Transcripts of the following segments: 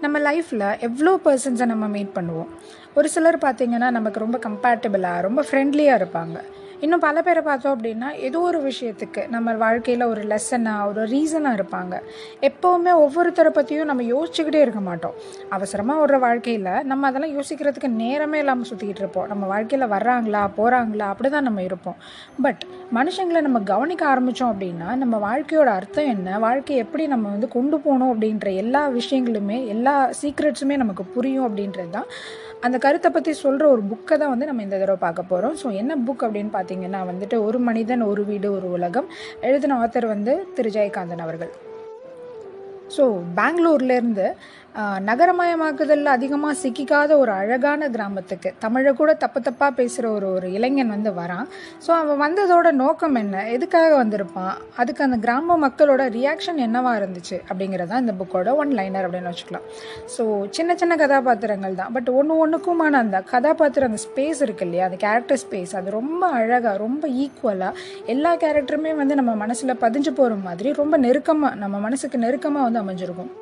நம்ம லைஃப்பில் எவ்வளோ பர்சன்ஸை நம்ம மீட் பண்ணுவோம்? ஒரு சிலர் பார்த்திங்கன்னா நமக்கு ரொம்ப கம்பேட்டபிளாக ரொம்ப ஃப்ரெண்ட்லியாக இருப்பாங்க. இன்னும் பல பேரை பார்த்தோம் அப்படின்னா ஏதோ ஒரு விஷயத்துக்கு நம்ம வாழ்க்கையில் ஒரு லெசனாக ஒரு ரீசனாக இருப்பாங்க. எப்போவுமே ஒவ்வொருத்தரை பற்றியும் நம்ம யோசிச்சுக்கிட்டே இருக்க மாட்டோம். அவசரமாக ஒரு வாழ்க்கையில் நம்ம அதெல்லாம் யோசிக்கிறதுக்கு நேரமே இல்லாமல் சுற்றிக்கிட்டு இருப்போம். நம்ம வாழ்க்கையில் வர்றாங்களா போகிறாங்களா அப்படி தான் நம்ம இருப்போம். பட் மனுஷங்களை நம்ம கவனிக்க ஆரம்பித்தோம் அப்படின்னா நம்ம வாழ்க்கையோட அர்த்தம் என்ன வாழ்க்கையை எப்படி நம்ம வந்து கொண்டு போகணும் அப்படின்ற எல்லா விஷயங்களுமே எல்லா சீக்ரெட்ஸுமே நமக்கு புரியும் அப்படின்றது தான் அந்த கருத்தை பற்றி சொல்கிற ஒரு புக்கை தான் வந்து நம்ம இந்த தடவை பார்க்க போகிறோம் ஸோ என்ன புக் அப்படின்னு பார்த்தீங்கன்னா வந்துட்டு ஒரு மனிதன் ஒரு வீடு ஒரு உலகம். எழுதின ஆத்தர் வந்து திரு ஜெயகாந்தன் அவர்கள். ஸோ பெங்களூர்லேருந்து நகரமயமாக்குதலில் அதிகமாக சிக்கிக்காத ஒரு அழகான கிராமத்துக்கு தமிழை கூட தப்பு தப்பாக பேசுகிற ஒரு ஒரு இளைஞன் வந்து வரான். ஸோ அவன் வந்ததோட நோக்கம் என்ன? எதுக்காக வந்திருப்பான்? அதுக்கு அந்த கிராம மக்களோட ரியாக்ஷன் என்னவாக இருந்துச்சு? அப்படிங்கிறது தான் இந்த புக்கோட ஒன் லைனர் அப்படின்னு வச்சுக்கலாம். ஸோ சின்ன சின்ன கதாபாத்திரங்கள் தான். பட் ஒன்று ஒன்றுக்குமான அந்த கதாபாத்திரம் அந்த ஸ்பேஸ் இருக்கு இல்லையா? அந்த கேரக்டர் ஸ்பேஸ் அது ரொம்ப அழகாக ரொம்ப ஈக்குவலாக எல்லா கேரக்டருமே வந்து நம்ம மனசில் பதிஞ்சு போகிற மாதிரி ரொம்ப நெருக்கமாக நம்ம மனசுக்கு நெருக்கமாக வந்து அமைஞ்சிருக்கும்.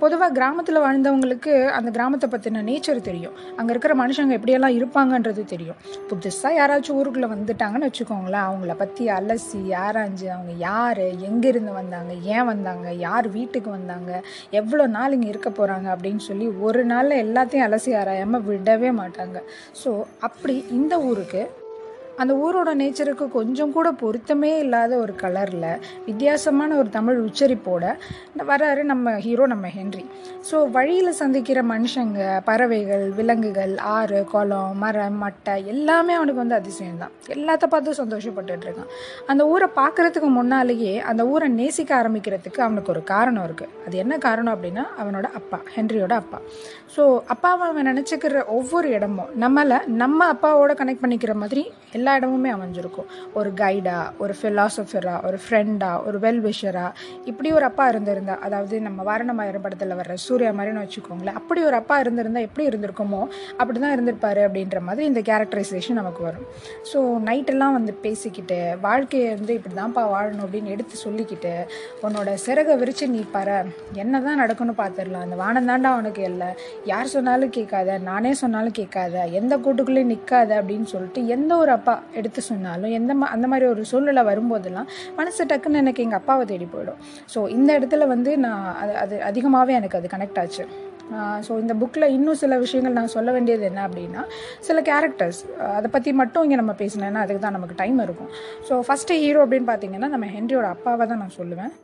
பொதுவாக கிராமத்தில் வாழ்ந்தவங்களுக்கு அந்த கிராமத்தை பற்றின நேச்சர் தெரியும். அங்கே இருக்கிற மனுஷங்க எப்படியெல்லாம் இருப்பாங்கன்றது தெரியும். புதுசாக யாராச்சும் ஊருக்குள்ளே வந்துட்டாங்கன்னு வச்சுக்கோங்களேன் அவங்கள பற்றி அலசி ஆராய்ஞ்சு அவங்க யார் எங்கேருந்து வந்தாங்க ஏன் வந்தாங்க யார் வீட்டுக்கு வந்தாங்க எவ்வளோ நாள் இங்கே இருக்க போகிறாங்க அப்படின்னு சொல்லி ஒரு நாளில் எல்லாத்தையும் அலசி ஆராயாமல் விடவே மாட்டாங்க. ஸோ அப்படி இந்த ஊருக்கு அந்த ஊரோட நேச்சருக்கு கொஞ்சம் கூட பொருத்தமே இல்லாத ஒரு கலரில் வித்தியாசமான ஒரு தமிழ் உச்சரிப்போட வராரு நம்ம ஹீரோ நம்ம ஹென்றி. ஸோ வழியில் சந்திக்கிற மனுஷங்க பறவைகள் விலங்குகள் ஆறு குளம் மரம் மட்டை எல்லாமே அவனுக்கு வந்து அதிசயம் தான். எல்லாத்த பார்த்து சந்தோஷப்பட்டுட்டு இருக்கான். அந்த ஊரை பார்க்குறதுக்கு முன்னாலேயே அந்த ஊரை நேசிக்க ஆரம்பிக்கிறதுக்கு அவனுக்கு ஒரு காரணம் இருக்குது அது என்ன காரணம் அப்படின்னா அவனோட அப்பா ஹென்ரியோட அப்பா. ஸோ அப்பாவை அவன் நினச்சிக்கிற ஒவ்வொரு இடமும் நம்மளை நம்ம அப்பாவோட கனெக்ட் பண்ணிக்கிற மாதிரி எல்லா எல்லா இடமுமே அமைஞ்சிருக்கும். ஒரு கைடா ஒரு ஃபிலாசபரா ஒரு ஃப்ரெண்டா ஒரு வெல்விஷரா இப்படி ஒரு அப்பா இருந்திருந்தா அதாவது நம்ம வாரணமாயிரம் படத்தில் வர்ற சூர்யா மாதிரின்னு வச்சுக்கோங்களேன் அப்படி ஒரு அப்பா இருந்திருந்தா எப்படி இருந்திருக்குமோ அப்படி தான் இருந்திருப்பாரு அப்படின்ற மாதிரி இந்த கேரக்டரைசேஷன் நமக்கு வரும். ஸோ நைட்டெல்லாம் வந்து பேசிக்கிட்டு வாழ்க்கையை வந்து இப்படி தான்ப்பா வாழணும் அப்படின்னு எடுத்து சொல்லிக்கிட்டு உன்னோட சிறகை விரிச்சு நீ பாரு என்ன தான் நடக்கும்னு பார்த்துடலாம் அந்த வானம் தாண்டா அவனுக்கு இல்லை. யார் சொன்னாலும் கேட்காத நானே சொன்னாலும் கேட்காத எந்த கூட்டுக்குள்ளேயும் நிற்காத அப்படின்னு சொல்லிட்டு எந்த ஒரு அப்பா எடுத்து சொன்னாலும் எந்த மா அந்த மாதிரி ஒரு சூழ்நிலை வரும்போதெல்லாம் மனசு டக்குன்னு எனக்கு எங்கள் அப்பாவை தேடி போயிடும். ஸோ இந்த இடத்துல வந்து நான் அது அது அதிகமாகவே எனக்கு அது கனெக்ட் ஆச்சு. ஸோ இந்த புக்கில் இன்னும் சில விஷயங்கள் நான் சொல்ல வேண்டியது என்ன அப்படின்னா சில கேரக்டர்ஸ் அதை பற்றி மட்டும் இங்கே நம்ம பேசினேன்னா அதுக்கு தான் நமக்கு டைம் இருக்கும். ஸோ ஃபஸ்ட்டு ஹீரோ அப்படின்னு பார்த்தீங்கன்னா நம்ம ஹென்ரியோட அப்பாவை தான் நான் சொல்லுவேன்.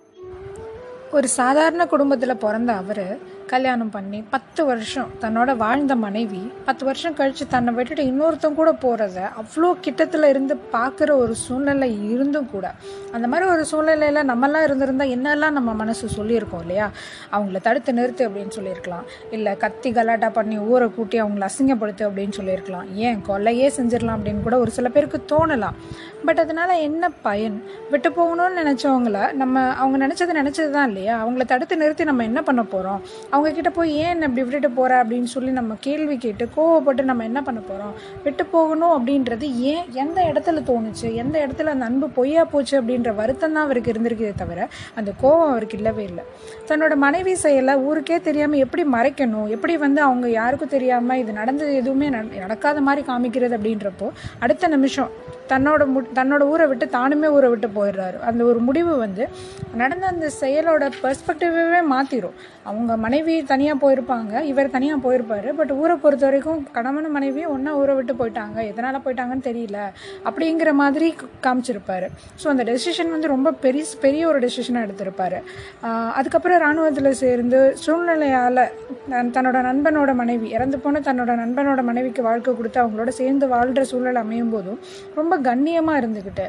ஒரு சாதாரண குடும்பத்தில் பிறந்த அவர் கல்யாணம் பண்ணி பத்து வருஷம் தன்னோட வாழ்ந்த மனைவி பத்து வருஷம் கழித்து தன்னை விட்டுட்டு இன்னொருத்தன் கூட போகிறத அவ்வளோ கிட்டத்தில் இருந்து பார்க்குற ஒரு சூழ்நிலை இருந்தும் கூட அந்த மாதிரி ஒரு சூழ்நிலையில் நம்மலாம் இருந்திருந்தா என்னெல்லாம் நம்ம மனசு சொல்லியிருக்கோம் இல்லையா? அவங்கள தடுத்து நிறுத்து அப்படின்னு சொல்லியிருக்கலாம். இல்லை கத்தி கலாட்டா பண்ணி ஊரை கூட்டி அவங்கள அசிங்கப்படுத்து அப்படின்னு சொல்லியிருக்கலாம். ஏன் கொல்லையே செஞ்சிடலாம் அப்படின்னு கூட ஒரு சில பேருக்கு தோணலாம். பட் அதனால் என்ன பயன்? விட்டு போகணும்னு நினச்சவங்கள நம்ம அவங்க நினச்சது நினச்சது தான் இல்லையா? அவங்கள தடுத்து நிறுத்தி நம்ம என்ன பண்ண போகிறோம் அவங்கக்கிட்ட போய் ஏன் என்ன இப்படி விட்டுட்டு போகிற அப்படின்னு சொல்லி நம்ம கேள்வி கேட்டு கோவப்பட்டு நம்ம என்ன பண்ண போகிறோம் விட்டு போகணும் அப்படின்றது ஏன்? எந்த இடத்துல தோணுச்சு? எந்த இடத்துல அந்த அன்பு பொய்யா போச்சு அப்படின்ற வருத்தம் தான் அவருக்கு இருந்திருக்கே தவிர அந்த கோவம் அவருக்கு இல்லவே இல்லை. தன்னோட மனைவி செயலை ஊருக்கே தெரியாமல் எப்படி மறைக்கணும்? எப்படி வந்து அவங்க யாருக்கும் தெரியாமல் இது நடந்தது எதுவுமே நடக்காத மாதிரி காமிக்கிறது அப்படின்றப்போ அடுத்த நிமிஷம் தன்னோட மு தன்னோட ஊரை விட்டு தானுமே ஊரை விட்டு போயிடுறாரு. அந்த ஒரு முடிவு வந்து நடந்த அந்த செயலோட பெர்ஸ்பெக்டிவே மாற்றிடும் அவங்க மனைவி தனியாக போயிருப்பாங்க இவர் தனியாக போயிருப்பார் பட் ஊரை பொறுத்த வரைக்கும் கணவன் மனைவி ஒன்றா ஊரை விட்டு போயிட்டாங்க. எதனால் போயிட்டாங்கன்னு தெரியல. அப்படிங்கிற மாதிரி காமிச்சிருப்பார். ஸோ அந்த டெசிஷன் வந்து ரொம்ப பெரிய பெரிய ஒரு டெசிஷனாக எடுத்திருப்பாரு. அதுக்கப்புறம் இராணுவத்தில் சேர்ந்து சூழ்நிலையால் தன்னோட நண்பனோட மனைவி இறந்து போன தன்னோட நண்பனோட மனைவிக்கு வாழ்க்கை கொடுத்து அவங்களோட சேர்ந்து வாழ்கிற சூழல் அமையும் போதும் ரொம்ப கண்ணியமாக இருந்துக்கிட்டு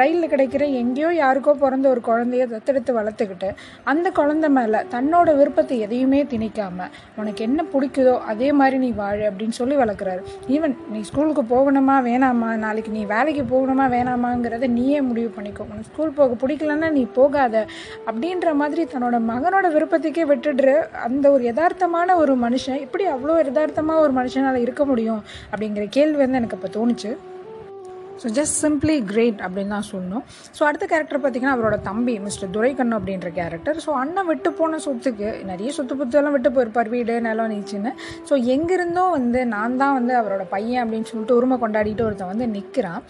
ரயிலில் கிடைக்கிற எங்கேயோ யாருக்கோ பிறந்த ஒரு குழந்தைய தத்தெடுத்து வளர்த்துக்கிட்டு அந்த குழந்தை மேலே தன்னோட விருப்பத்தை எதையுமே திணிக்காமல் உனக்கு என்ன பிடிக்குதோ அதே மாதிரி நீ வாழ அப்படின்னு சொல்லி வளர்க்குறாரு. ஈவன் நீ ஸ்கூலுக்கு போகணுமா வேணாமா நாளைக்கு நீ வேலைக்கு போகணுமா வேணாமாங்கிறத நீயே முடிவு பண்ணிக்கோ. உனக்கு ஸ்கூல் போக பிடிக்கலன்னா நீ போகாத அப்படின்ற மாதிரி தன்னோட மகனோட விருப்பத்துக்கே விட்டுடுற அந்த ஒரு யதார்த்தமான ஒரு மனுஷன் இப்படி அவ்வளோ யதார்த்தமாக ஒரு மனுஷனால் இருக்க முடியும் அப்படிங்கிற கேள்வி வந்து எனக்கு அப்போ தோணுச்சு. ஸோ ஜஸ்ட் சிம்பிளி கிரேட் அப்படின்னு தான் சொல்லணும். ஸோ அடுத்த கேரக்டர் பார்த்தீங்கன்னா அவரோட தம்பி மிஸ்டர் துரைக்கண்ணு அப்படின்ற கேரக்டர் ஸோ அண்ணன் விட்டு போன சொத்துக்கு நிறைய சொத்து புத்தெல்லாம் விட்டு போயிருப்பார் வீடு நிலம் நீச்சுன்னு. ஸோ எங்கேருந்தோ வந்து நான் தான் வந்து அவரோட பையன் அப்படின்னு சொல்லிட்டு உரிமை கொண்டாடிட்டு ஒருத்தன் வந்து நிற்கிறான்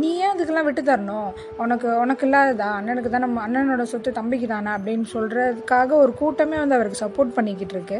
நீ ஏன் அதுக்கெல்லாம் விட்டு தரணும்? உனக்கு உனக்கு இல்லாததா? அண்ணனுக்கு தான் நம்ம அண்ணனோட சொத்து தம்பிக்கு தானே அப்படின்னு சொல்கிறதுக்காக ஒரு கூட்டமே வந்து அவருக்கு சப்போர்ட் பண்ணிக்கிட்டு இருக்கு.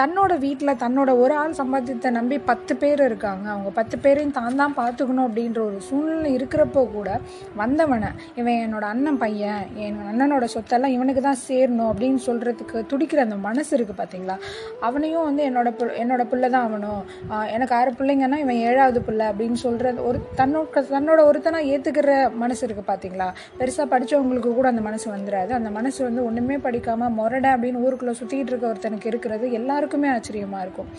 தன்னோட வீட்டில் தன்னோட ஒரு ஆள் சம்பாத்தியத்தை நம்பி பத்து பேர் இருக்காங்க. அவங்க பத்து பேரையும் தான் தான் பார்த்துக்கணும் அப்படின்ற ஒரு சூழ்நிலை இருக்கிறப்போ கூட வந்தவனை இவன் என்னோட அண்ணன் பையன் என் அண்ணனோட சொத்தெல்லாம் இவனுக்கு தான் சேரணும் அப்படின்னு சொல்கிறதுக்கு துடிக்கிற அந்த மனசு இருக்குது பார்த்தீங்களா அவனையும் வந்து என்னோட பு- என்னோட பிள்ளை தான் அவனும் எனக்கு ஆறு பிள்ளைங்கன்னா இவன் ஏழாவது பிள்ளை அப்படின்னு சொல்கிற ஒரு தன்னோட தன்னோட ஒருத்தனாக ஏற்றுக்கிற மனசு இருக்குது பார்த்தீங்களா பெருசாக படித்தவங்களுக்கு கூட அந்த மனசு வந்துடாது அந்த மனசு வந்து ஒன்றுமே படிக்காமல் மொரடை அப்படின்னு ஊருக்குள்ளே சுற்றிக்கிட்டு இருக்க ஒருத்தனுக்கு இருக்கிறது எல்லாருக்குமே ஆச்சரியமாக இருக்கும்.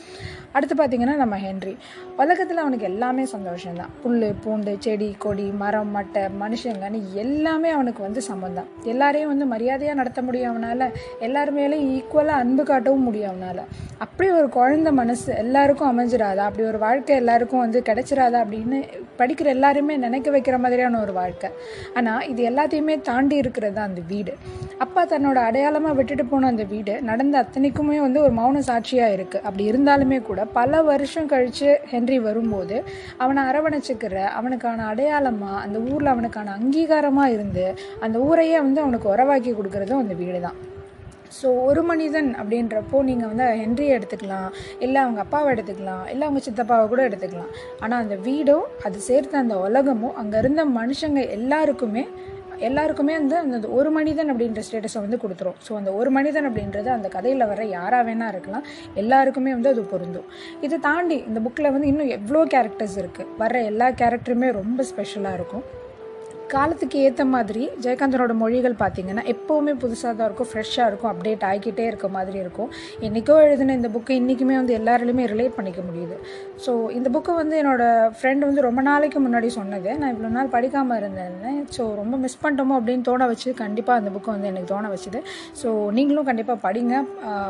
அடுத்து பார்த்தீங்கன்னா நம்ம ஹென்றி. உலகத்தில் அவனுக்கு எல்லாமே சந்தோஷம்தான் புல் பூண்டு செடி கொடி மரம் மட்டை மனுஷங்கன்னு எல்லாமே அவனுக்கு வந்து சம்மந்தம். எல்லாரையும் வந்து மரியாதையாக நடத்த முடியும் அவனால். எல்லாருமேலேயும் ஈக்குவலாக அன்பு காட்டவும் முடியும் அவனால். அப்படி ஒரு குழந்த மனசு எல்லாருக்கும் அமைஞ்சிடாதா அப்படி ஒரு வாழ்க்கை எல்லாருக்கும் வந்து கிடைச்சிடாதா அப்படின்னு படிக்கிற எல்லாருமே நினைக்க வைக்கிற மாதிரியான ஒரு வாழ்க்கை. ஆனால் இது எல்லாத்தையுமே தாண்டி இருக்கிறது தான் அந்த வீடு. அப்பா தன்னோட அடையாளமாக விட்டுட்டு போன அந்த வீடு நடந்த அத்தனைக்குமே வந்து ஒரு மௌன சாட்சியாக இருக்குது அப்படி இருந்தாலுமே கூட பல வருஷம் கழித்து ஹென்றி வரும்போது அவனை அரவணைச்சிக்கிற அவனுக்கான அடையாளமாக அந்த ஊரில் அவனுக்கான அங்கீகாரமாக இருந்து அந்த ஊரையே வந்து அவனுக்கு உறவாக்கி கொடுக்குறதும் அந்த வீடு தான் ஸோ ஒரு மனிதன் அப்படின்றப்போ நீங்கள் வந்து ஹென்ரியை எடுத்துக்கலாம். இல்லை அவங்க அப்பாவை எடுத்துக்கலாம். இல்லை அவங்க சித்தப்பாவை கூட எடுத்துக்கலாம். ஆனால் அந்த வீடோ அது சேர்த்த அந்த உலகமோ அங்கே இருந்த மனுஷங்க எல்லாருக்குமே எல்லாருக்குமே வந்து அந்த ஒரு மனிதன் அப்படின்ற ஸ்டேட்டஸை வந்து கொடுத்துரும். ஸோ அந்த ஒரு மனிதன் அப்படின்றது அந்த கதையில் வர யாராக வேணா இருக்கலாம். எல்லாருக்குமே வந்து அது பொருந்தும். இதை தாண்டி இந்த புக்கில் வந்து இன்னும் எவ்வளோ கேரக்டர்ஸ் இருக்குது வர எல்லா கேரக்டருமே ரொம்ப ஸ்பெஷலாக இருக்கும். காலத்துக்கு ஏற்ற மாதிரி ஜெயகாந்தனோட மொழிகள் பார்த்தீங்கன்னா எப்போவுமே புதுசாக தான் இருக்கும் ஃப்ரெஷ்ஷாக இருக்கும் அப்டேட் ஆகிக்கிட்டே இருக்க மாதிரி இருக்கும். என்றைக்கோ எழுதின இந்த புக்கை இன்றைக்குமே வந்து எல்லாராலையுமே ரிலேட் பண்ணிக்க முடியுது. ஸோ இந்த புக்கை வந்து என்னோட ஃப்ரெண்டு வந்து ரொம்ப நாளைக்கு முன்னாடி சொன்னது. நான் இவ்வளோ நாள் படிக்காமல் இருந்தேன் ஸோ ரொம்ப மிஸ் பண்ணிட்டோமோ அப்படின்னு தோண வச்சு கண்டிப்பாக அந்த புக்கை வந்து எனக்கு தோண வச்சுது. ஸோ நீங்களும் கண்டிப்பாக படிங்க.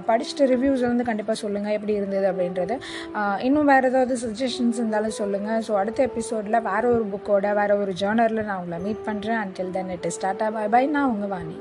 படிச்சுட்டு ரிவ்யூஸ் வந்து கண்டிப்பாக சொல்லுங்கள் எப்படி இருந்தது அப்படின்றது. இன்னும் வேறு ஏதாவது சஜஷன்ஸ் இருந்தாலும் சொல்லுங்கள் ஸோ அடுத்த எபிசோடில் வேறு ஒரு புக்கோட வேறு ஒரு ஜேர்னரில் நான் உங்களை மீட் பண்ணுறேன் until then it is tata bye bye நான் உங்கள் வாணி.